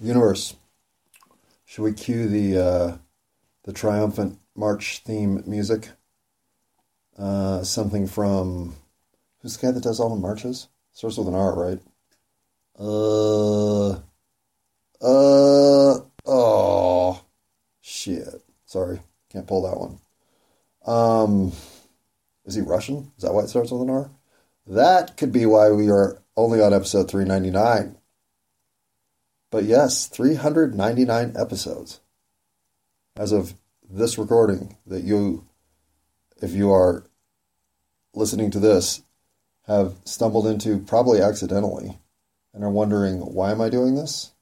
Universe. Should we cue the uh, the triumphant march theme music? Uh, something from who's the guy that does all the marches? Starts with an R, right? Uh, uh, oh, shit. Sorry, can't pull that one. Um, is he Russian? Is that why it starts with an R? That could be why we are only on episode 399. But yes, 399 episodes. As of this recording, that you, if you are listening to this, have stumbled into probably accidentally and are wondering, why am I doing this?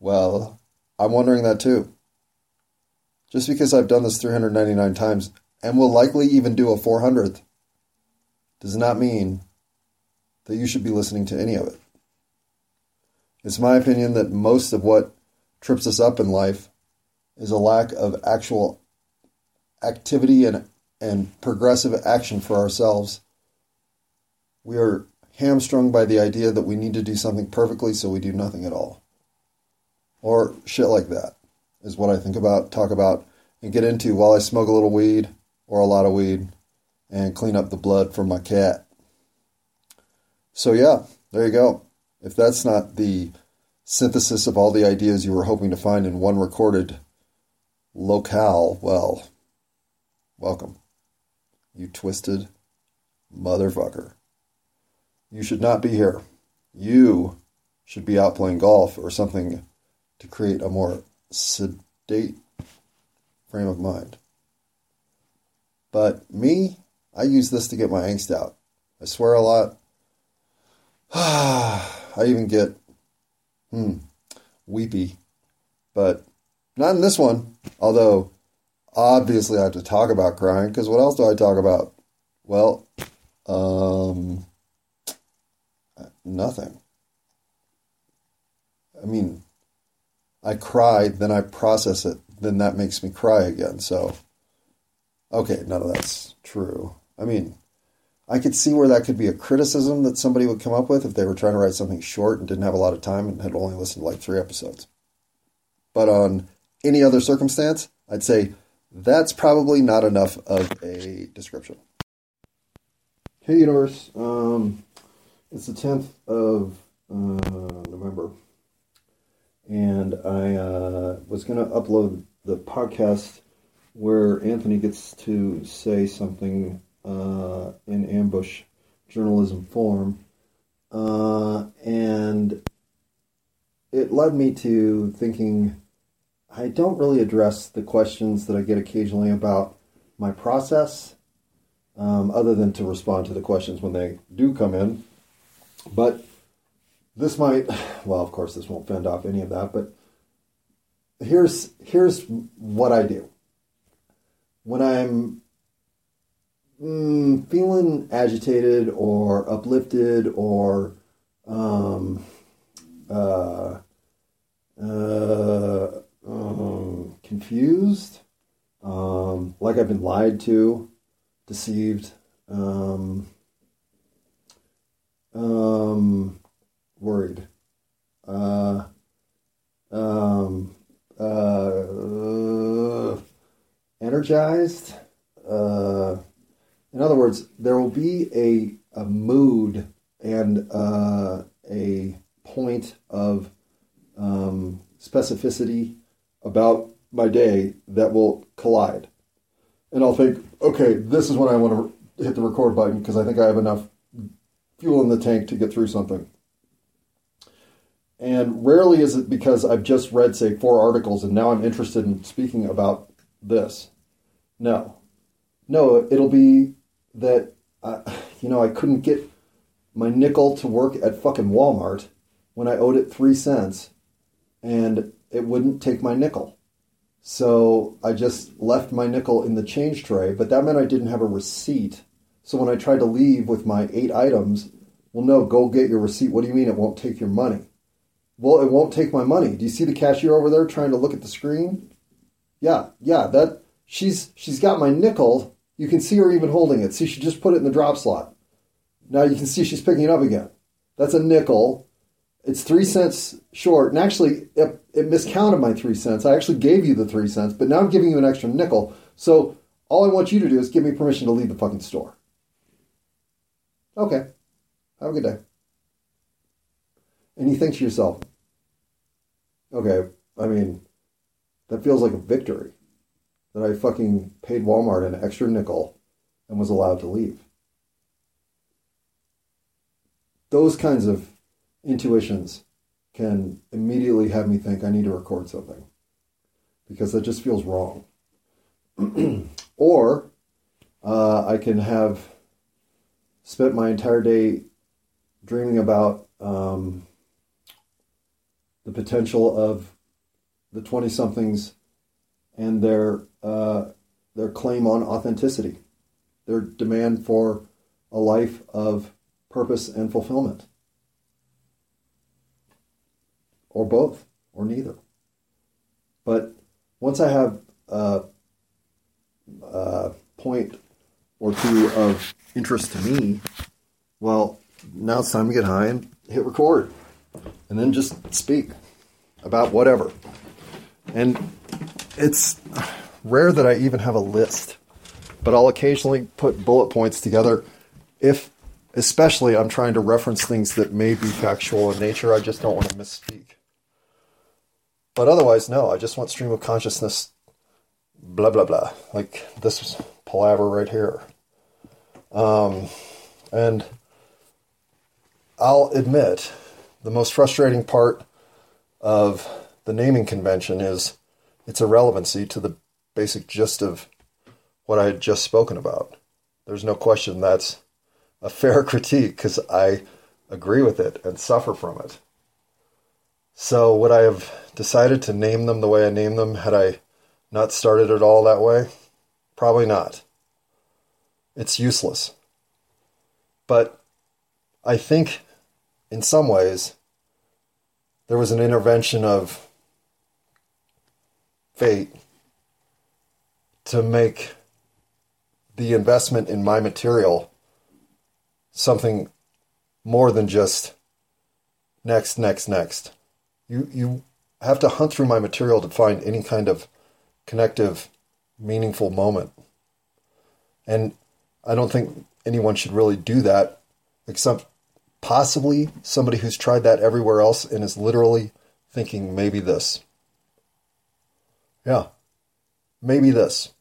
Well, I'm wondering that too. Just because I've done this 399 times and will likely even do a 400th does not mean that you should be listening to any of it. It's my opinion that most of what trips us up in life is a lack of actual activity and, and progressive action for ourselves. We are hamstrung by the idea that we need to do something perfectly, so we do nothing at all. Or shit like that is what I think about, talk about, and get into while I smoke a little weed or a lot of weed and clean up the blood from my cat. So, yeah, there you go. If that's not the synthesis of all the ideas you were hoping to find in one recorded locale, well, welcome. You twisted motherfucker. You should not be here. You should be out playing golf or something to create a more sedate frame of mind. But me, I use this to get my angst out. I swear a lot. I even get hmm, weepy. But not in this one. Although, obviously, I have to talk about crying because what else do I talk about? Well, um, nothing. I mean, I cry, then I process it, then that makes me cry again. So, okay, none of that's true. I mean, I could see where that could be a criticism that somebody would come up with if they were trying to write something short and didn't have a lot of time and had only listened to like three episodes. But on any other circumstance, I'd say that's probably not enough of a description. Hey, universe. Um, it's the 10th of uh, November, and I uh, was going to upload the podcast where Anthony gets to say something uh, in ambush journalism form. Uh, and it led me to thinking I don't really address the questions that I get occasionally about my process, um, other than to respond to the questions when they do come in. But this might, well, of course, this won't fend off any of that, but here's here's what I do when I'm mm, feeling agitated or uplifted or um, uh, uh, um, confused, um, like I've been lied to, deceived, um, um, worried, uh, um, uh, energized. Uh, in other words, there will be a, a mood and uh, a point of um, specificity about my day that will collide. And I'll think, okay, this is when I want to hit the record button because I think I have enough fuel in the tank to get through something. And rarely is it because I've just read, say, four articles and now I'm interested in speaking about this. No. No, it'll be that uh, you know I couldn't get my nickel to work at fucking Walmart when I owed it three cents, and it wouldn't take my nickel. So I just left my nickel in the change tray, but that meant I didn't have a receipt. So when I tried to leave with my eight items, well, no, go get your receipt. What do you mean it won't take your money? Well, it won't take my money. Do you see the cashier over there trying to look at the screen? Yeah, yeah, that she's she's got my nickel you can see her even holding it. See, she just put it in the drop slot. Now you can see she's picking it up again. That's a nickel. it's three cents short. And actually, it, it miscounted my three cents. I actually gave you the three cents, but now I'm giving you an extra nickel. So all I want you to do is give me permission to leave the fucking store. Okay. Have a good day. And you think to yourself, okay, I mean, that feels like a victory that I fucking paid Walmart an extra nickel and was allowed to leave. Those kinds of intuitions can immediately have me think I need to record something because that just feels wrong. or uh, I can have spent my entire day dreaming about um, the potential of the 20 somethings and their uh, their claim on authenticity, their demand for a life of purpose and fulfillment, or both, or neither. But once I have a, a point or two of interest to me, well, now it's time to get high and hit record, and then just speak about whatever. And it's rare that I even have a list, but I'll occasionally put bullet points together if, especially, I'm trying to reference things that may be factual in nature. I just don't want to misspeak. But otherwise, no, I just want stream of consciousness, blah, blah, blah. Like this palaver right here. Um, and I'll admit the most frustrating part of the naming convention is its irrelevancy to the basic gist of what I had just spoken about. There's no question that's a fair critique because I agree with it and suffer from it. So, would I have decided to name them the way I named them had I not started it all that way? Probably not. It's useless. But I think in some ways there was an intervention of fate to make the investment in my material something more than just next, next, next. You you have to hunt through my material to find any kind of connective, meaningful moment. And I don't think anyone should really do that, except possibly somebody who's tried that everywhere else and is literally thinking maybe this. Yeah, maybe this.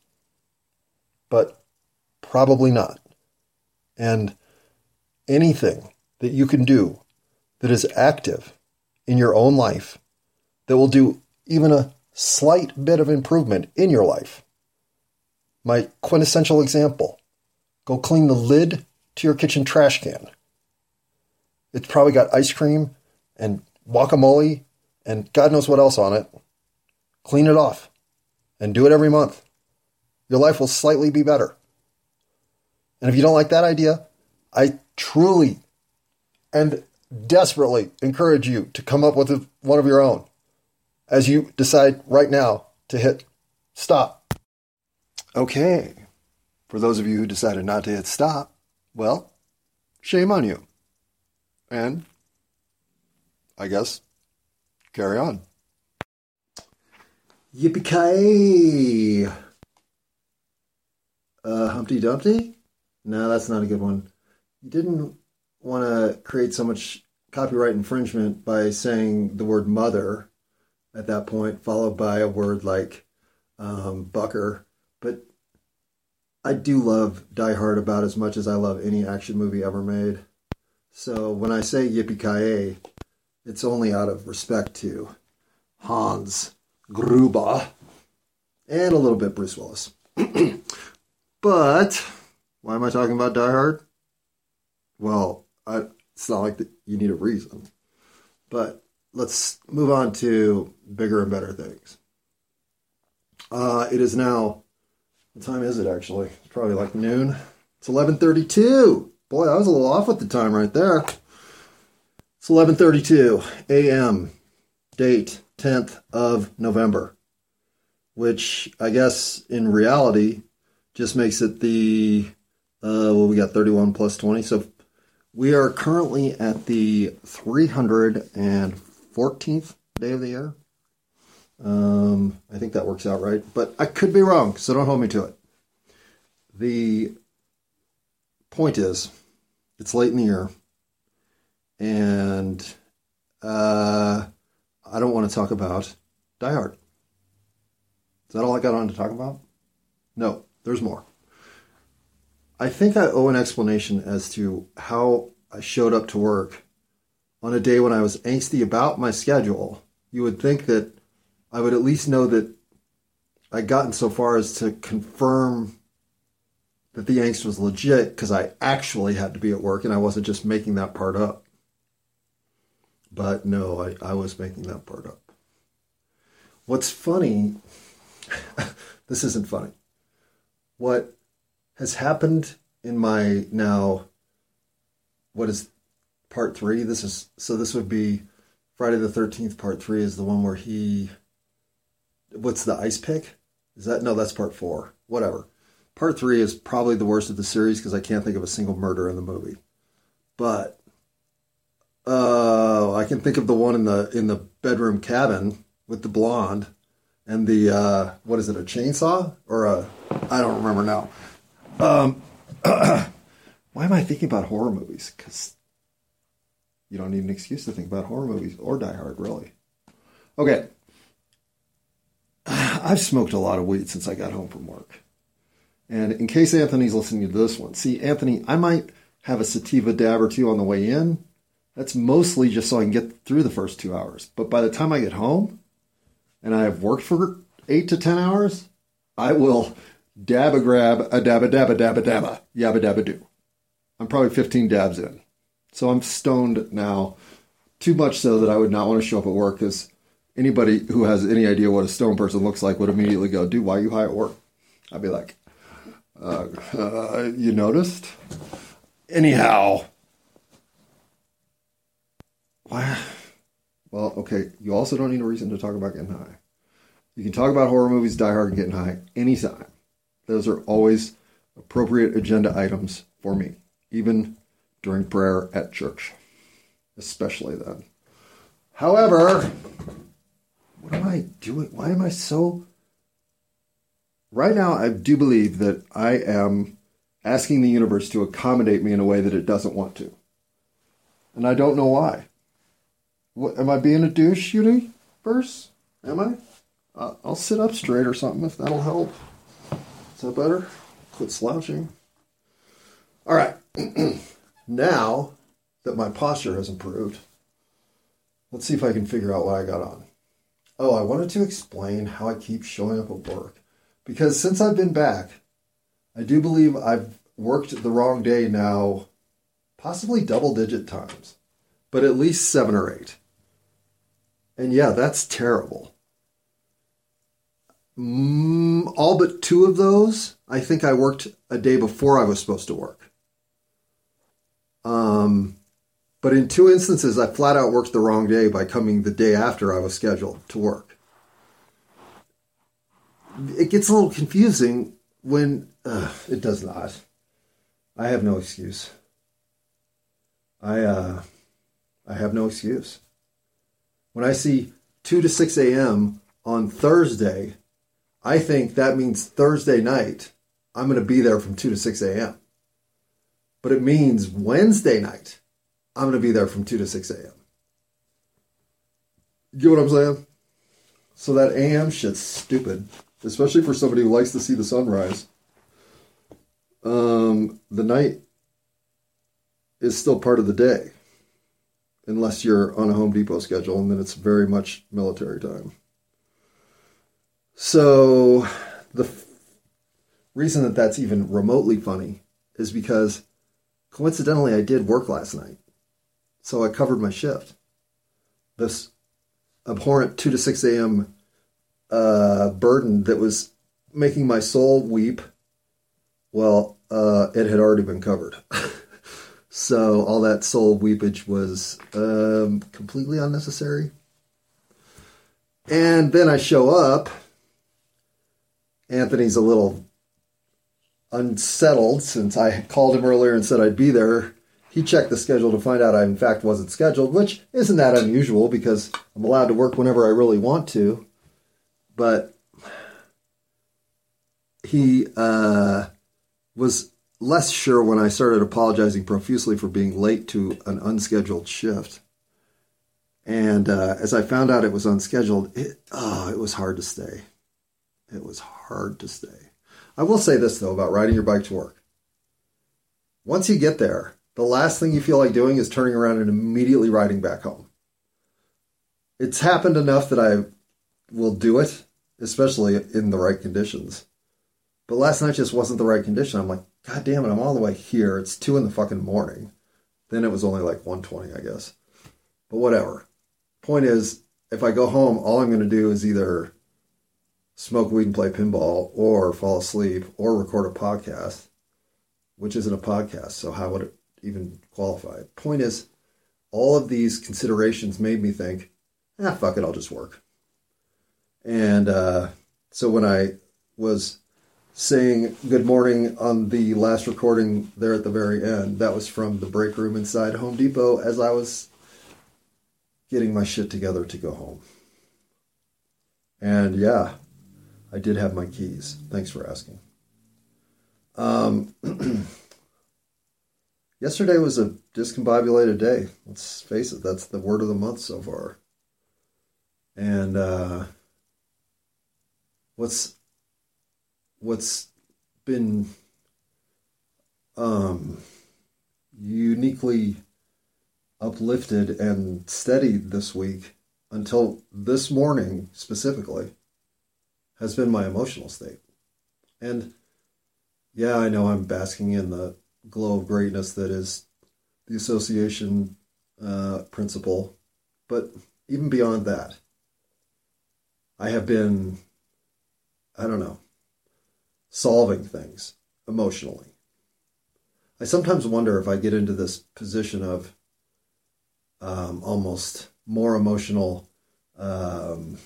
But probably not. And anything that you can do that is active in your own life that will do even a slight bit of improvement in your life. My quintessential example go clean the lid to your kitchen trash can. It's probably got ice cream and guacamole and God knows what else on it. Clean it off and do it every month. Your life will slightly be better. And if you don't like that idea, I truly and desperately encourage you to come up with one of your own as you decide right now to hit stop. Okay. For those of you who decided not to hit stop, well, shame on you. And I guess carry on. Yippee ki Uh, Humpty Dumpty? No, that's not a good one. You didn't want to create so much copyright infringement by saying the word mother at that point, followed by a word like um, Bucker. But I do love Die Hard about as much as I love any action movie ever made. So when I say Yippee Ki it's only out of respect to Hans Gruber and a little bit Bruce Willis. but why am I talking about Die Hard? Well, I, it's not like the, you need a reason. But let's move on to bigger and better things. Uh, it is now. What time is it actually? It's probably like noon. It's eleven thirty-two. Boy, I was a little off with the time right there. It's eleven thirty-two a.m. Date tenth of November, which I guess in reality just makes it the uh, well, we got thirty-one plus twenty, so We are currently at the 314th day of the year. Um, I think that works out right, but I could be wrong, so don't hold me to it. The point is, it's late in the year, and uh, I don't want to talk about Die Hard. Is that all I got on to talk about? No, there's more. I think I owe an explanation as to how I showed up to work on a day when I was angsty about my schedule. You would think that I would at least know that I'd gotten so far as to confirm that the angst was legit because I actually had to be at work and I wasn't just making that part up. But no, I, I was making that part up. What's funny, this isn't funny. What has happened in my now, what is part three? This is, so this would be Friday the 13th, part three is the one where he, what's the ice pick? Is that, no, that's part four. Whatever. Part three is probably the worst of the series because I can't think of a single murder in the movie. But uh, I can think of the one in the in the bedroom cabin with the blonde and the uh, what is it? A chainsaw or a I don't remember now. Um, why am I thinking about horror movies? Because you don't need an excuse to think about horror movies or Die Hard, really. Okay, I've smoked a lot of weed since I got home from work. And in case Anthony's listening to this one, see, Anthony, I might have a sativa dab or two on the way in, that's mostly just so I can get through the first two hours. But by the time I get home and I have worked for eight to 10 hours, I will dab a grab, a dab a dab a dab a dabba, yabba dabba do. I'm probably 15 dabs in. So I'm stoned now, too much so that I would not want to show up at work because anybody who has any idea what a stone person looks like would immediately go, dude, why are you high at work? I'd be like, uh, uh, you noticed? Anyhow, Well, okay. You also don't need a reason to talk about getting high. You can talk about horror movies, Die Hard, and getting high anytime. Those are always appropriate agenda items for me, even during prayer at church, especially then. However, what am I doing? Why am I so. Right now, I do believe that I am asking the universe to accommodate me in a way that it doesn't want to. And I don't know why. What, am I being a douche, universe? Am I? Uh, I'll sit up straight or something if that'll help. Is that better? Quit slouching. All right. now that my posture has improved, let's see if I can figure out what I got on. Oh, I wanted to explain how I keep showing up at work. Because since I've been back, I do believe I've worked the wrong day now, possibly double digit times, but at least seven or eight. And yeah, that's terrible. Mm, all but two of those, I think I worked a day before I was supposed to work. Um, but in two instances, I flat out worked the wrong day by coming the day after I was scheduled to work. It gets a little confusing when uh, it does not. I have no excuse. I uh, I have no excuse. When I see 2 to 6 a.m. on Thursday, I think that means Thursday night, I'm going to be there from 2 to 6 a.m. But it means Wednesday night, I'm going to be there from 2 to 6 a.m. You get what I'm saying? So that AM shit's stupid, especially for somebody who likes to see the sunrise. Um, the night is still part of the day unless you're on a Home Depot schedule, and then it's very much military time. So the f- reason that that's even remotely funny is because coincidentally I did work last night. So I covered my shift. This abhorrent 2 to 6 a.m. Uh, burden that was making my soul weep, well, uh, it had already been covered. So all that soul weepage was um, completely unnecessary. And then I show up. Anthony's a little unsettled since I called him earlier and said I'd be there. he checked the schedule to find out I, in fact, wasn't scheduled, which isn't that unusual because I'm allowed to work whenever I really want to. But he uh, was less sure when I started apologizing profusely for being late to an unscheduled shift. And uh, as I found out it was unscheduled, it, oh, it was hard to stay. It was hard to stay. I will say this, though, about riding your bike to work. Once you get there, the last thing you feel like doing is turning around and immediately riding back home. It's happened enough that I will do it, especially in the right conditions. But last night just wasn't the right condition. I'm like, God damn it, I'm all the way here. It's two in the fucking morning. Then it was only like 120, I guess. But whatever. Point is, if I go home, all I'm going to do is either smoke weed and play pinball or fall asleep or record a podcast, which isn't a podcast. So how would it even qualify. Point is, all of these considerations made me think, ah, fuck it, I'll just work. And uh, so when I was saying good morning on the last recording there at the very end, that was from the break room inside Home Depot as I was getting my shit together to go home. And yeah, I did have my keys. Thanks for asking. Um, Yesterday was a discombobulated day. Let's face it, that's the word of the month so far. And uh, what's what's been um, uniquely uplifted and steadied this week until this morning specifically has been my emotional state. And yeah, I know I'm basking in the glow of greatness that is the association uh, principle. But even beyond that, I have been, I don't know, solving things emotionally. I sometimes wonder if I get into this position of um, almost more emotional um,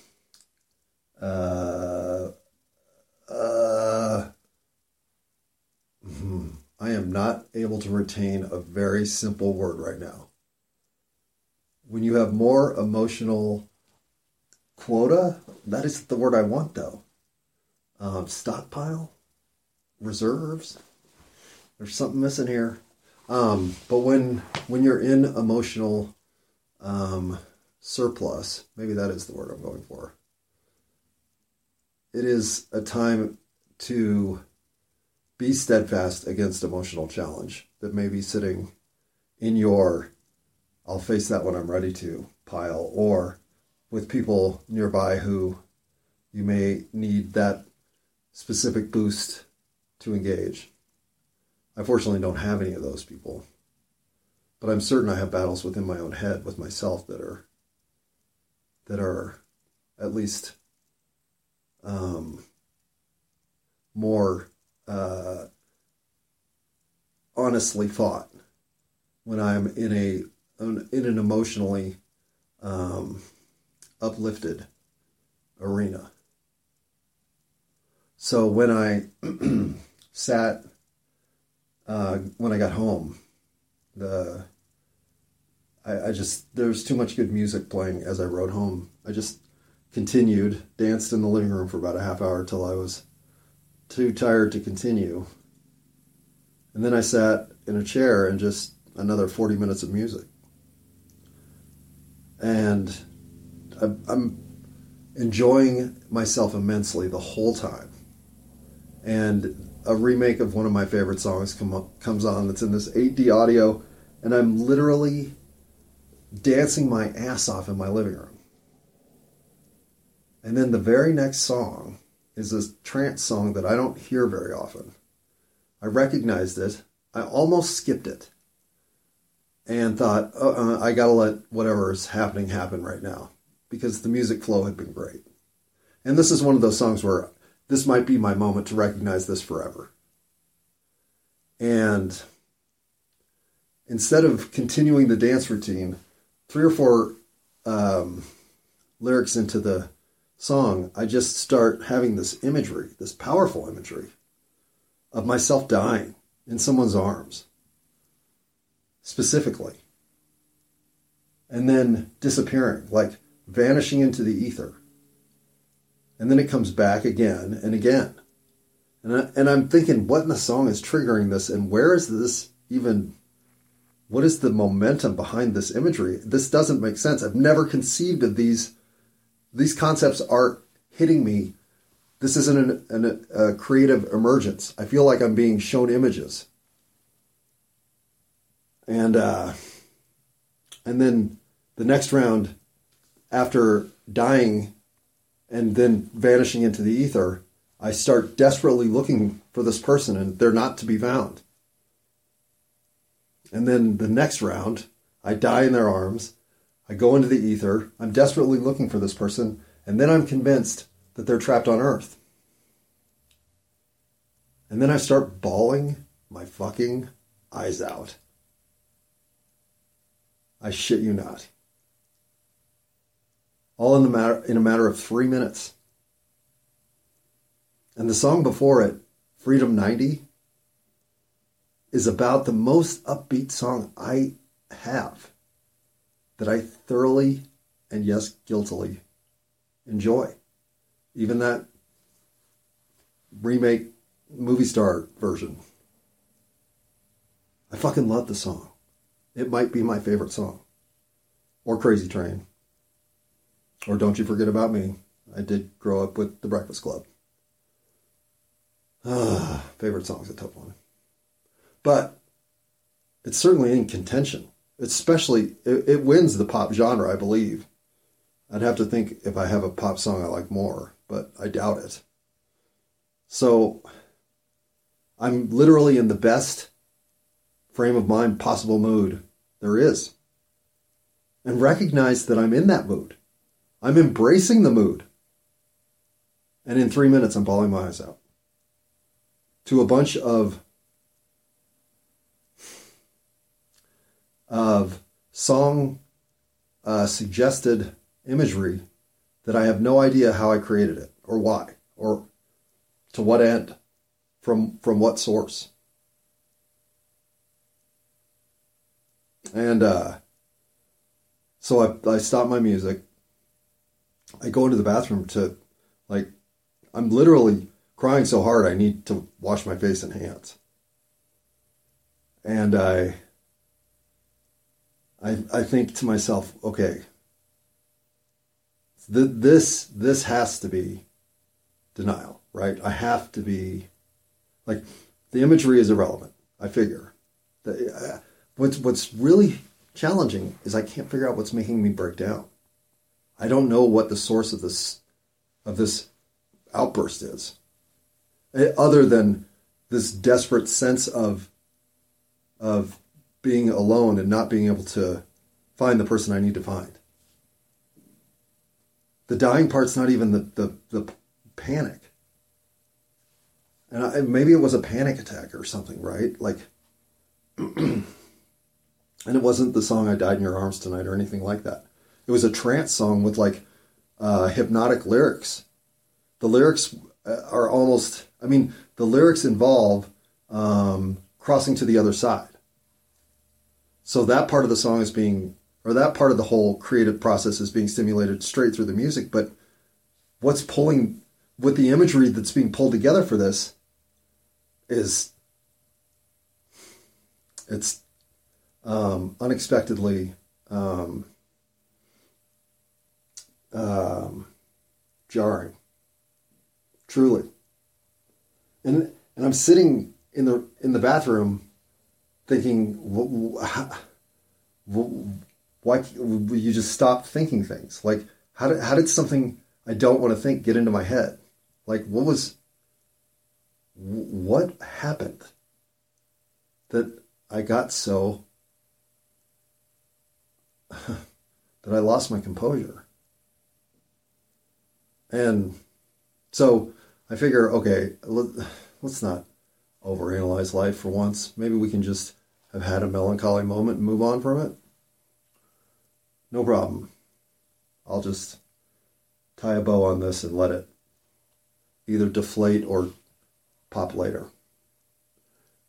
uh, uh, hmm, I am not able to retain a very simple word right now. When you have more emotional quota, that is the word I want though. Um, stockpile, reserves. There's something missing here. Um, but when when you're in emotional um, surplus, maybe that is the word I'm going for. It is a time to be steadfast against emotional challenge that may be sitting in your I'll face that when I'm ready to pile, or with people nearby who you may need that specific boost to engage. I fortunately don't have any of those people, but I'm certain I have battles within my own head with myself that are that are at least um, more uh, honestly fought when I'm in a in an emotionally um, uplifted arena. So when I sat uh, when I got home, the I, I just there's too much good music playing as I rode home. I just continued, danced in the living room for about a half hour till I was too tired to continue. And then I sat in a chair and just another 40 minutes of music. And I'm enjoying myself immensely the whole time. And a remake of one of my favorite songs come up, comes on that's in this 8D audio, and I'm literally dancing my ass off in my living room. And then the very next song is this trance song that I don't hear very often. I recognized it. I almost skipped it and thought, uh, I gotta let whatever is happening happen right now because the music flow had been great. And this is one of those songs where this might be my moment to recognize this forever. And instead of continuing the dance routine, three or four um, lyrics into the song, I just start having this imagery, this powerful imagery of myself dying in someone's arms. specifically. And then disappearing, like vanishing into the ether. And then it comes back again and again. And, I, and I'm thinking, what in the song is triggering this? And where is this even? What is the momentum behind this imagery? This doesn't make sense. I've never conceived of these. These concepts are hitting me. This isn't an, an, a creative emergence. I feel like I'm being shown images. And uh, and then the next round, after dying and then vanishing into the ether, I start desperately looking for this person and they're not to be found. And then the next round, I die in their arms. I go into the ether. I'm desperately looking for this person. And then I'm convinced that they're trapped on Earth. And then I start bawling my fucking eyes out. I shit you not. All in the matter in a matter of three minutes. And the song before it, Freedom 90, is about the most upbeat song I have that I thoroughly and yes, guiltily enjoy. Even that remake movie star version. I fucking love the song. It might be my favorite song. Or Crazy Train. Or Don't You Forget About Me. I did grow up with The Breakfast Club. Ah, favorite song's a tough one. But it's certainly in contention. Especially, it, it wins the pop genre, I believe. I'd have to think if I have a pop song I like more, but I doubt it. So I'm literally in the best frame of mind possible mood there is. And recognize that I'm in that mood. I'm embracing the mood. And in three minutes, I'm bawling my eyes out. To a bunch of of song uh, suggested imagery that I have no idea how I created it or why or to what end from from what source. And uh, so I, I stop my music I go into the bathroom to like I'm literally crying so hard I need to wash my face and hands. And I I I think to myself, okay, th- this this has to be denial, right? I have to be like the imagery is irrelevant. I figure. The, uh, what's what's really challenging is I can't figure out what's making me break down. I don't know what the source of this of this outburst is. Eh, other than this desperate sense of of being alone and not being able to find the person I need to find. The dying part's not even the the, the panic. And I, maybe it was a panic attack or something, right? Like, and it wasn't the song "I Died in Your Arms Tonight" or anything like that. It was a trance song with like uh, hypnotic lyrics. The lyrics uh, are almost I mean, the lyrics involve um, crossing to the other side. So that part of the song is being, or that part of the whole creative process is being stimulated straight through the music. But what's pulling, with the imagery that's being pulled together for this, is it's um, unexpectedly um, um, jarring. Truly and and I'm sitting in the in the bathroom, thinking, why you just stop thinking things? Like how did how did something I don't want to think get into my head? Like what was what happened that I got so that I lost my composure. And so I figure, okay, let's not overanalyze life for once. Maybe we can just have had a melancholy moment and move on from it. No problem. I'll just tie a bow on this and let it either deflate or pop later.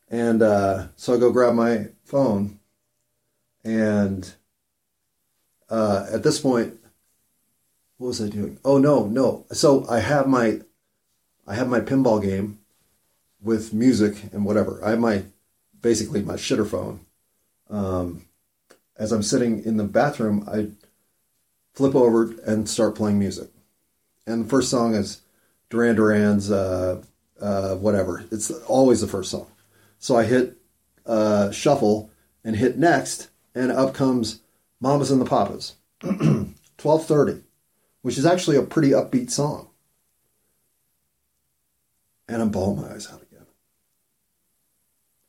And uh, so I go grab my phone And uh, at this point, what was I doing? Oh no, no. So I have my I have my pinball game with music and whatever. I have my basically my shitter phone. Um, as I'm sitting in the bathroom, I flip over and start playing music. And the first song is Duran Duran's uh, uh, whatever. It's always the first song. So I hit uh, shuffle and hit next, and up comes Mamas and the Papas, twelve thirty, which is actually a pretty upbeat song. And I'm bawling my eyes out again.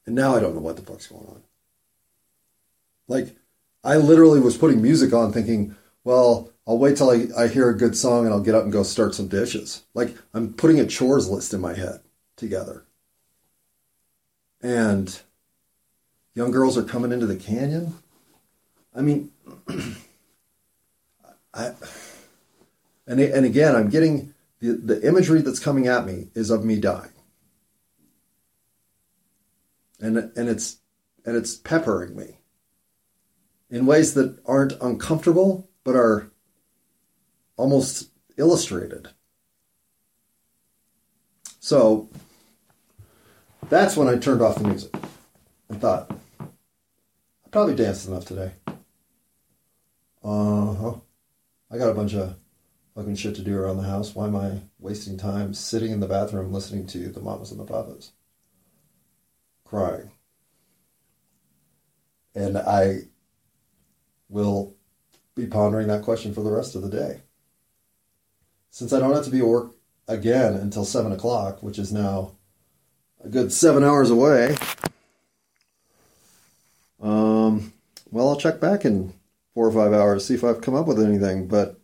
And now I don't know what the fuck's going on. Like, I literally was putting music on thinking, well, I'll wait till I, I hear a good song and I'll get up and go start some dishes. Like, I'm putting a chores list in my head together. And young girls are coming into the canyon. I mean, I, and, and again, I'm getting the, the imagery that's coming at me is of me dying. And, and it's and it's peppering me in ways that aren't uncomfortable but are almost illustrated. So that's when I turned off the music and thought, I probably danced enough today. Uh huh. I got a bunch of fucking shit to do around the house. Why am I wasting time sitting in the bathroom listening to the mamas and the papas? Crying. And I will be pondering that question for the rest of the day. Since I don't have to be at work again until 7 o'clock, which is now a good seven hours away, um, well, I'll check back in four or five hours, see if I've come up with anything. But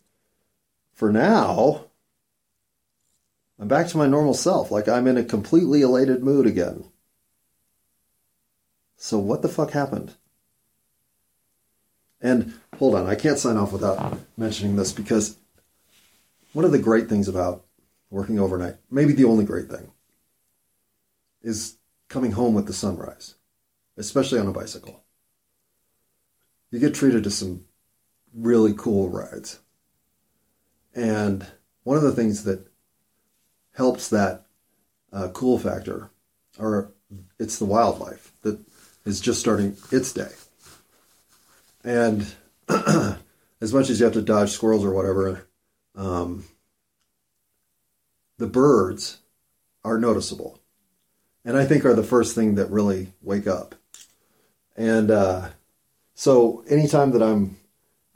for now, I'm back to my normal self. Like I'm in a completely elated mood again. So, what the fuck happened? And hold on, I can't sign off without mentioning this because one of the great things about working overnight, maybe the only great thing, is coming home with the sunrise, especially on a bicycle. You get treated to some really cool rides. And one of the things that helps that uh, cool factor, or it's the wildlife that is just starting its day. And as much as you have to dodge squirrels or whatever, um, the birds are noticeable. And I think are the first thing that really wake up. And uh, so anytime that I'm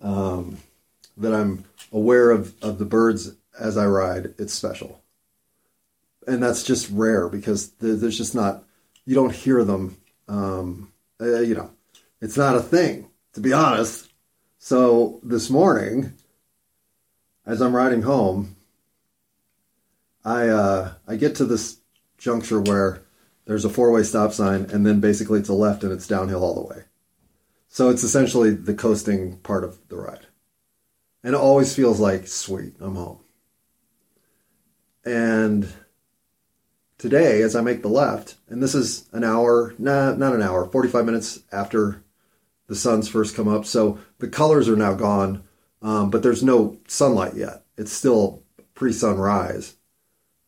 um, that I'm aware of, of the birds as I ride, it's special. And that's just rare because there's just not, you don't hear them, um, uh, you know, it's not a thing to be honest. So this morning, as I'm riding home, I uh, I get to this juncture where there's a four way stop sign, and then basically it's a left and it's downhill all the way. So it's essentially the coasting part of the ride. And it always feels like, sweet, I'm home. And today, as I make the left, and this is an hour, nah, not an hour, 45 minutes after the sun's first come up. So the colors are now gone, um, but there's no sunlight yet. It's still pre sunrise.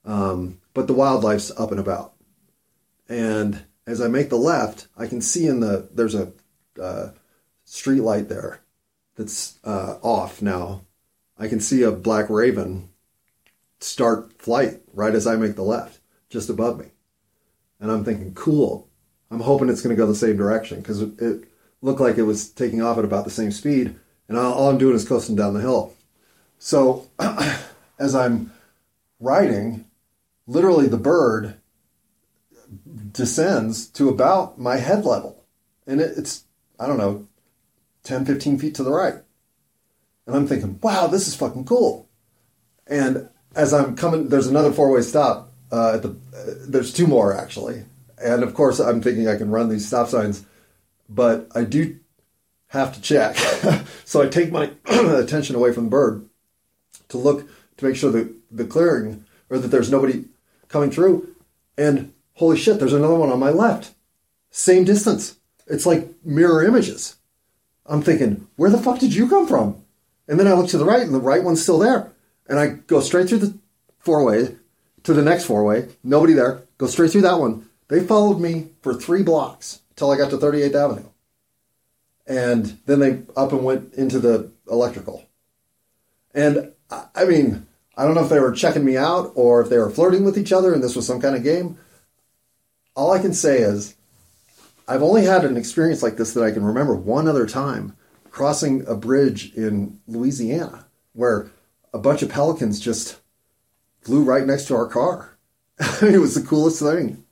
Um, but the wildlife's up and about. And as I make the left, I can see in the, there's a uh, street light there that's uh, off now. I can see a black raven start flight right as I make the left, just above me. And I'm thinking, cool. I'm hoping it's going to go the same direction because it, looked like it was taking off at about the same speed, and all I'm doing is coasting down the hill. So as I'm riding, literally the bird descends to about my head level. And it, it's, I don't know, 10, 15 feet to the right. And I'm thinking, wow, this is fucking cool. And as I'm coming, there's another four way stop. Uh, at the, uh, there's two more actually. And of course, I'm thinking I can run these stop signs but I do have to check. so I take my attention away from the bird to look to make sure that the clearing or that there's nobody coming through. And holy shit, there's another one on my left. Same distance. It's like mirror images. I'm thinking, where the fuck did you come from? And then I look to the right, and the right one's still there. And I go straight through the four way to the next four way. Nobody there. Go straight through that one. They followed me for three blocks till I got to 38th Avenue. And then they up and went into the electrical. And I mean, I don't know if they were checking me out or if they were flirting with each other and this was some kind of game. All I can say is I've only had an experience like this that I can remember one other time crossing a bridge in Louisiana where a bunch of pelicans just flew right next to our car. it was the coolest thing.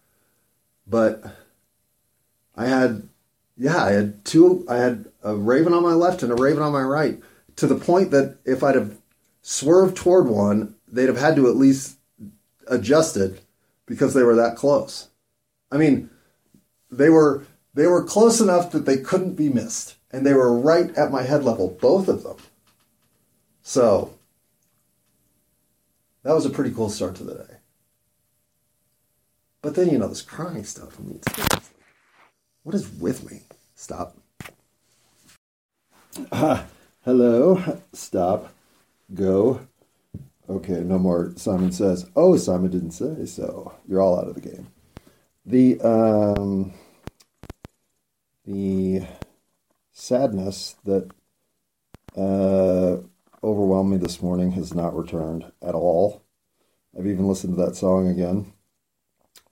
But I had, yeah, I had two, I had a raven on my left and a raven on my right to the point that if I'd have swerved toward one, they'd have had to at least adjust it because they were that close. I mean, they were they were close enough that they couldn't be missed, and they were right at my head level, both of them. So that was a pretty cool start to the day. But then you know this crying stuff. I mean, what is with me? Stop. Uh, hello. Stop. Go. Okay, no more. Simon says, "Oh, Simon didn't say so." You're all out of the game. The um, the sadness that uh, overwhelmed me this morning has not returned at all. I've even listened to that song again,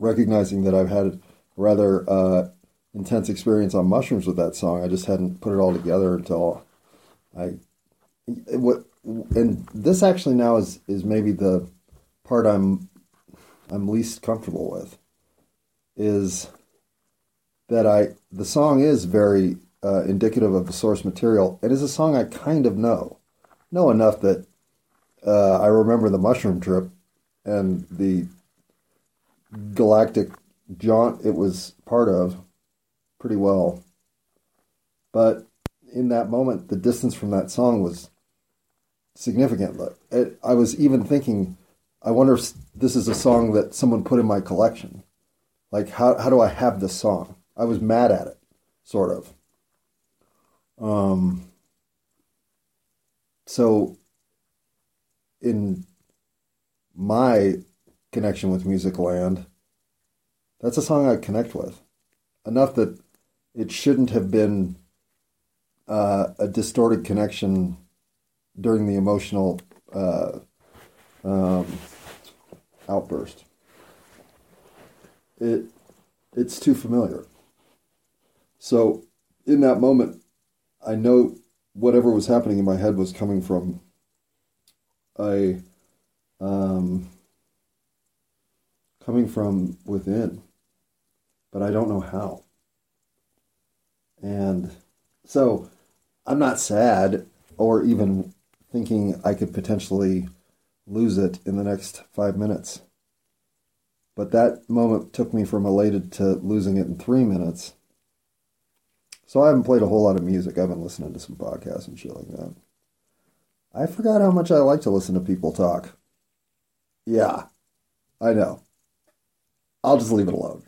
recognizing that I've had a rather uh, intense experience on mushrooms with that song. I just hadn't put it all together until I. What and this actually now is is maybe the part I'm I'm least comfortable with is that I the song is very uh, indicative of the source material. It is a song I kind of know, know enough that uh, I remember the mushroom trip and the galactic jaunt it was part of pretty well. But in that moment, the distance from that song was significant. It, I was even thinking, I wonder if this is a song that someone put in my collection. Like, how, how do I have this song? I was mad at it, sort of. Um, so, in my connection with Music Land, that's a song I connect with enough that it shouldn't have been uh, a distorted connection during the emotional uh, um, outburst. It it's too familiar. So in that moment, I know whatever was happening in my head was coming from a um, coming from within, but I don't know how. And so I'm not sad or even thinking I could potentially lose it in the next five minutes. But that moment took me from elated to losing it in three minutes. So I haven't played a whole lot of music. I've been listening to some podcasts and shit like that. I forgot how much I like to listen to people talk. Yeah, I know. I'll just leave it alone.